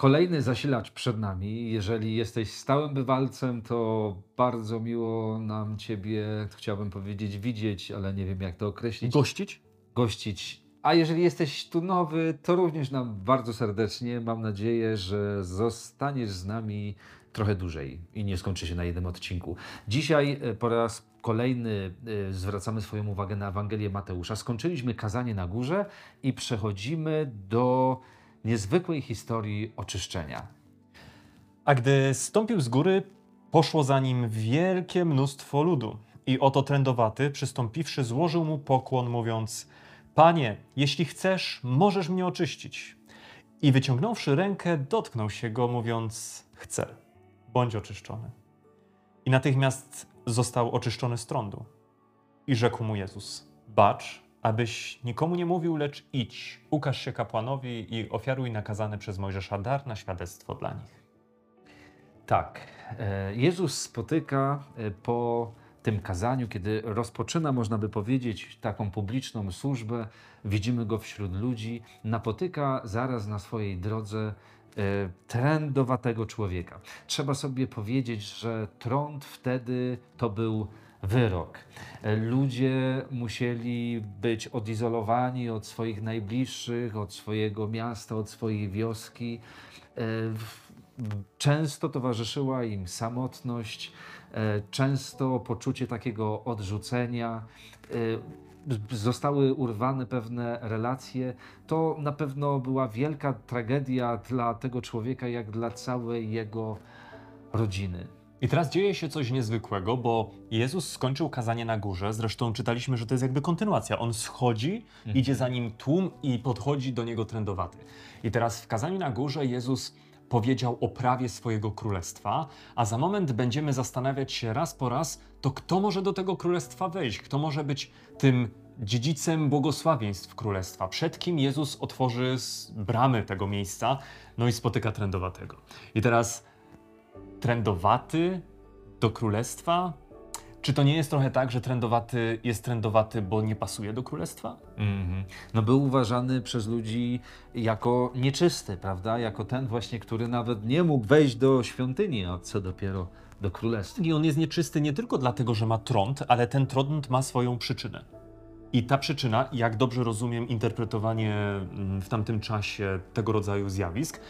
Kolejny zasilacz przed nami. Jeżeli jesteś stałym bywalcem, to bardzo miło nam Ciebie, chciałbym powiedzieć, widzieć, ale nie wiem jak to określić. Gościć? Gościć. A jeżeli jesteś tu nowy, to również nam bardzo serdecznie. Mam nadzieję, że zostaniesz z nami trochę dłużej i nie skończy się na jednym odcinku. Dzisiaj e, po raz kolejny e, zwracamy swoją uwagę na Ewangelię Mateusza. Skończyliśmy kazanie na górze i przechodzimy do niezwykłej historii oczyszczenia. A gdy stąpił z góry, poszło za nim wielkie mnóstwo ludu. I oto trędowaty, przystąpiwszy, złożył mu pokłon, mówiąc: Panie, jeśli chcesz, możesz mnie oczyścić. I wyciągnąwszy rękę, dotknął się go, mówiąc: Chcę, bądź oczyszczony. I natychmiast został oczyszczony z trądu. I rzekł mu Jezus: Bacz, abyś nikomu nie mówił, lecz idź, ukaż się kapłanowi i ofiaruj nakazany przez Mojżesza dar na świadectwo dla nich. Tak, e, Jezus spotyka e, po tym kazaniu, kiedy rozpoczyna, można by powiedzieć, taką publiczną służbę, widzimy go wśród ludzi, napotyka zaraz na swojej drodze e, trędowatego człowieka. Trzeba sobie powiedzieć, że trąd wtedy to był wyrok. Ludzie musieli być odizolowani od swoich najbliższych, od swojego miasta, od swojej wioski. E, Często towarzyszyła im samotność, e, często poczucie takiego odrzucenia. e, Zostały urwane pewne relacje. To na pewno była wielka tragedia dla tego człowieka, jak dla całej jego rodziny. I teraz dzieje się coś niezwykłego, bo Jezus skończył kazanie na górze. Zresztą czytaliśmy, że to jest jakby kontynuacja. On schodzi, idzie za nim tłum i podchodzi do niego trędowaty. I teraz w kazaniu na górze Jezus powiedział o prawie swojego królestwa, a za moment będziemy zastanawiać się raz po raz, to kto może do tego królestwa wejść? Kto może być tym dziedzicem błogosławieństw królestwa? Przed kim Jezus otworzy bramy tego miejsca? No i spotyka trędowatego. I teraz trendowaty do królestwa? Czy to nie jest trochę tak, że trendowaty jest trendowaty, bo nie pasuje do królestwa? Mhm. No był uważany przez ludzi jako nieczysty, prawda? Jako ten właśnie, który nawet nie mógł wejść do świątyni, a co dopiero do królestwa. I on jest nieczysty nie tylko dlatego, że ma trąd, ale ten trąd ma swoją przyczynę. I ta przyczyna, jak dobrze rozumiem interpretowanie mm, w tamtym czasie tego rodzaju zjawisk,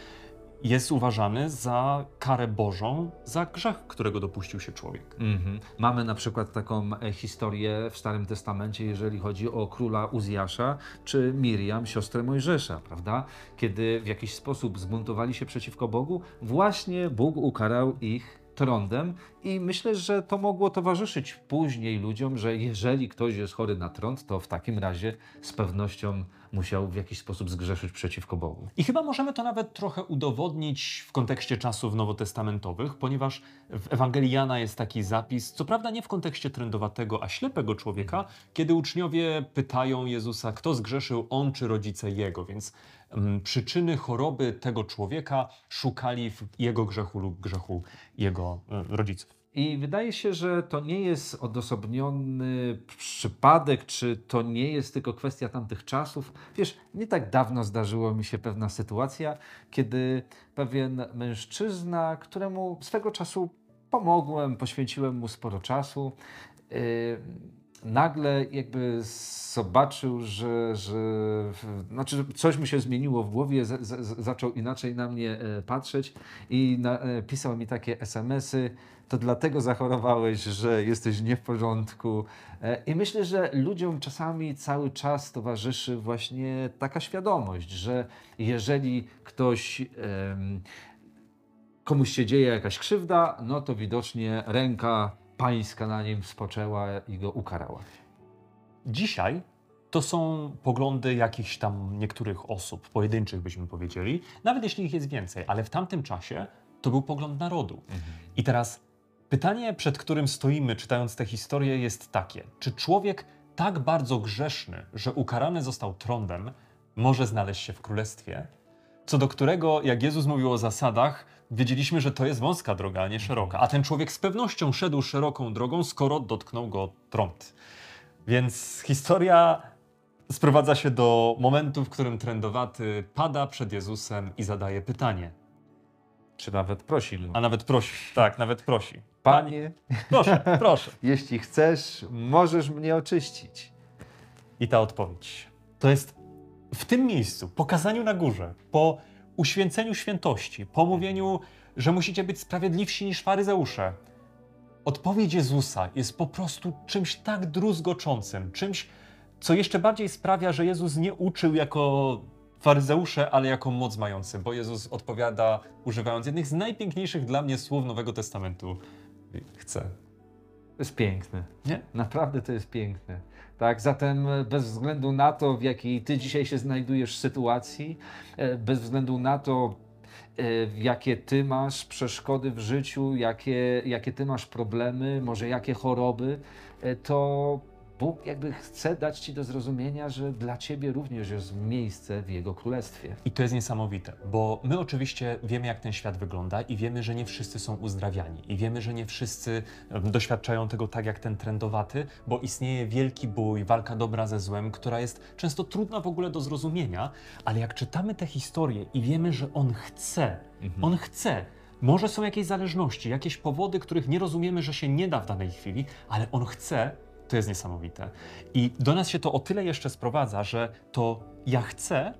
jest uważany za karę Bożą za grzech, którego dopuścił się człowiek. Mhm. Mamy na przykład taką e, historię w Starym Testamencie, jeżeli chodzi o króla Uzjasza czy Miriam, siostrę Mojżesza, prawda? Kiedy w jakiś sposób zbuntowali się przeciwko Bogu, właśnie Bóg ukarał ich trądem i myślę, że to mogło towarzyszyć później ludziom, że jeżeli ktoś jest chory na trąd, to w takim razie z pewnością musiał w jakiś sposób zgrzeszyć przeciwko Bogu. I chyba możemy to nawet trochę udowodnić w kontekście czasów nowotestamentowych, ponieważ w Ewangelii Jana jest taki zapis, co prawda nie w kontekście trędowatego, a ślepego człowieka, kiedy uczniowie pytają Jezusa, kto zgrzeszył, on czy rodzice jego, więc mm, przyczyny choroby tego człowieka szukali w jego grzechu lub grzechu jego e, rodziców. I wydaje się, że to nie jest odosobniony przypadek, czy to nie jest tylko kwestia tamtych czasów. Wiesz, nie tak dawno zdarzyła mi się pewna sytuacja, kiedy pewien mężczyzna, któremu swego czasu pomogłem, poświęciłem mu sporo czasu, yy, nagle jakby zobaczył, że, że znaczy coś mu się zmieniło w głowie, z, z, zaczął inaczej na mnie e, patrzeć i na, e, pisał mi takie SMS-y, to dlatego zachorowałeś, że jesteś nie w porządku. E, I myślę, że ludziom czasami cały czas towarzyszy właśnie taka świadomość, że jeżeli ktoś komuś się dzieje jakaś krzywda, no to widocznie ręka pańska na nim spoczęła i go ukarała. Dzisiaj to są poglądy jakichś tam niektórych osób, pojedynczych byśmy powiedzieli, nawet jeśli ich jest więcej, ale w tamtym czasie to był pogląd narodu. I teraz pytanie, przed którym stoimy, czytając tę historię, jest takie: czy człowiek tak bardzo grzeszny, że ukarany został trądem, może znaleźć się w królestwie? Co do którego, jak Jezus mówił o zasadach, wiedzieliśmy, że to jest wąska droga, a nie szeroka. A ten człowiek z pewnością szedł szeroką drogą, skoro dotknął go trąd. Więc historia sprowadza się do momentu, w którym trędowaty pada przed Jezusem i zadaje pytanie: Czy nawet prosi. A nawet prosi. Tak, nawet prosi. Panie, Proszę, proszę. jeśli chcesz, możesz mnie oczyścić. I ta odpowiedź. To jest w tym miejscu, po kazaniu na górze, po uświęceniu świętości, po mówieniu, że musicie być sprawiedliwsi niż faryzeusze. Odpowiedź Jezusa jest po prostu czymś tak druzgoczącym, czymś, co jeszcze bardziej sprawia, że Jezus nie uczył jako faryzeusze, ale jako moc mający, bo Jezus odpowiada używając jednych z najpiękniejszych dla mnie słów Nowego Testamentu. Chcę. To jest piękne. Nie? Naprawdę to jest piękne. Tak, zatem bez względu na to, w jakiej ty dzisiaj się znajdujesz sytuacji, e, bez względu na to, e, jakie ty masz przeszkody w życiu, jakie, jakie ty masz problemy, może jakie choroby, e, to Bóg jakby chce dać ci do zrozumienia, że dla ciebie również jest miejsce w Jego Królestwie. I to jest niesamowite, bo my oczywiście wiemy, jak ten świat wygląda i wiemy, że nie wszyscy są uzdrawiani. I wiemy, że nie wszyscy doświadczają tego tak jak ten trendowaty, bo istnieje wielki bój, walka dobra ze złem, która jest często trudna w ogóle do zrozumienia, ale jak czytamy te historie i wiemy, że on chce, on chce. Może są jakieś zależności, jakieś powody, których nie rozumiemy, że się nie da w danej chwili, ale on chce, to jest niesamowite. I do nas się to o tyle jeszcze sprowadza, że to ja chcę,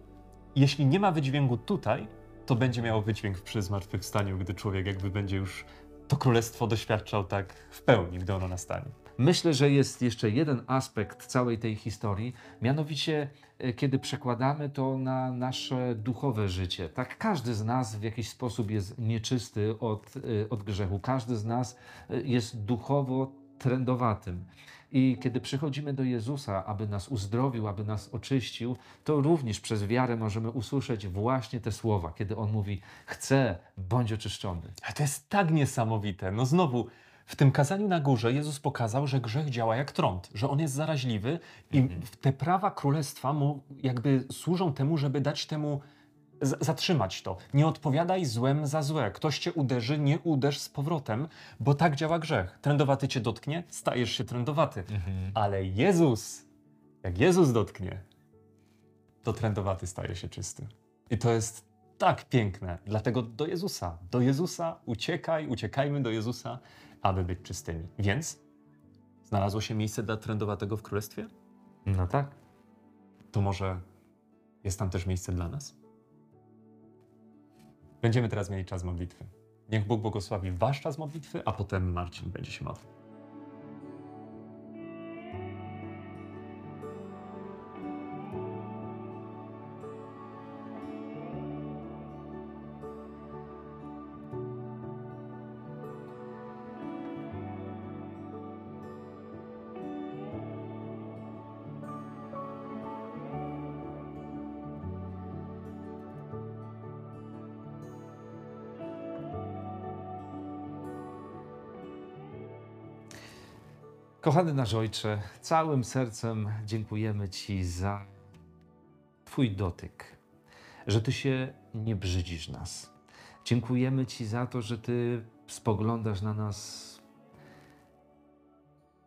jeśli nie ma wydźwięku tutaj, to będzie miało wydźwięk przy zmartwychwstaniu, gdy człowiek jakby będzie już to królestwo doświadczał tak w pełni, gdy ono nastanie. Myślę, że jest jeszcze jeden aspekt całej tej historii, mianowicie e, kiedy przekładamy to na nasze duchowe życie. Tak, każdy z nas w jakiś sposób jest nieczysty od, e, od grzechu, każdy z nas e, jest duchowo trendowatym. I kiedy przychodzimy do Jezusa, aby nas uzdrowił, aby nas oczyścił, to również przez wiarę możemy usłyszeć właśnie te słowa, kiedy On mówi: Chcę, bądź oczyszczony. A to jest tak niesamowite. No znowu, w tym kazaniu na górze Jezus pokazał, że grzech działa jak trąd, że on jest zaraźliwy i te prawa królestwa mu jakby służą temu, żeby dać temu zatrzymać to. Nie odpowiadaj złem za złe. Ktoś cię uderzy, nie uderz z powrotem, bo tak działa grzech. Trędowaty cię dotknie, stajesz się trędowaty. Ale Jezus, jak Jezus dotknie, to trędowaty staje się czysty. I to jest tak piękne. Dlatego do Jezusa, do Jezusa uciekaj, uciekajmy do Jezusa, aby być czystymi. Więc znalazło się miejsce dla trędowatego w królestwie? No tak. To może jest tam też miejsce dla nas? Będziemy teraz mieli czas modlitwy. Niech Bóg błogosławi wasz czas modlitwy, a potem Marcin będzie się modlił. Kochany nasz Ojcze, całym sercem dziękujemy Ci za Twój dotyk, że Ty się nie brzydzisz nas. Dziękujemy Ci za to, że Ty spoglądasz na nas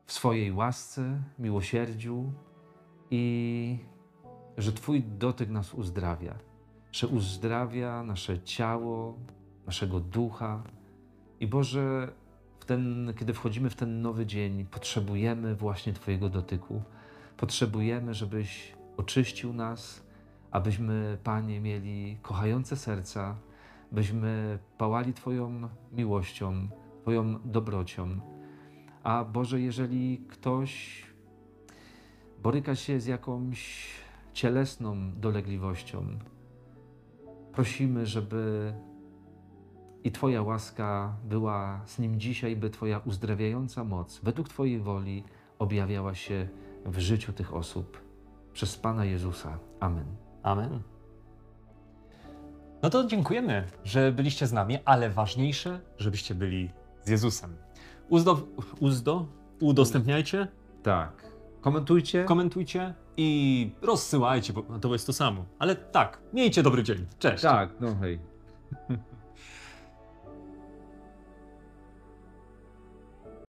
w swojej łasce, miłosierdziu i że Twój dotyk nas uzdrawia, że uzdrawia nasze ciało, naszego ducha. I Boże, w ten, kiedy wchodzimy w ten nowy dzień, potrzebujemy właśnie Twojego dotyku. Potrzebujemy, żebyś oczyścił nas, abyśmy, Panie, mieli kochające serca, byśmy pałali Twoją miłością, Twoją dobrocią. A Boże, jeżeli ktoś boryka się z jakąś cielesną dolegliwością, prosimy, żeby i Twoja łaska była z nim dzisiaj, by Twoja uzdrawiająca moc według Twojej woli objawiała się w życiu tych osób. Przez Pana Jezusa. Amen. Amen. No to dziękujemy, że byliście z nami, ale ważniejsze, żebyście byli z Jezusem. Uzdo, uzdo udostępniajcie, Tak. Komentujcie. komentujcie i rozsyłajcie, bo to jest to samo. Ale tak, miejcie dobry dzień. Cześć. tak, no hej.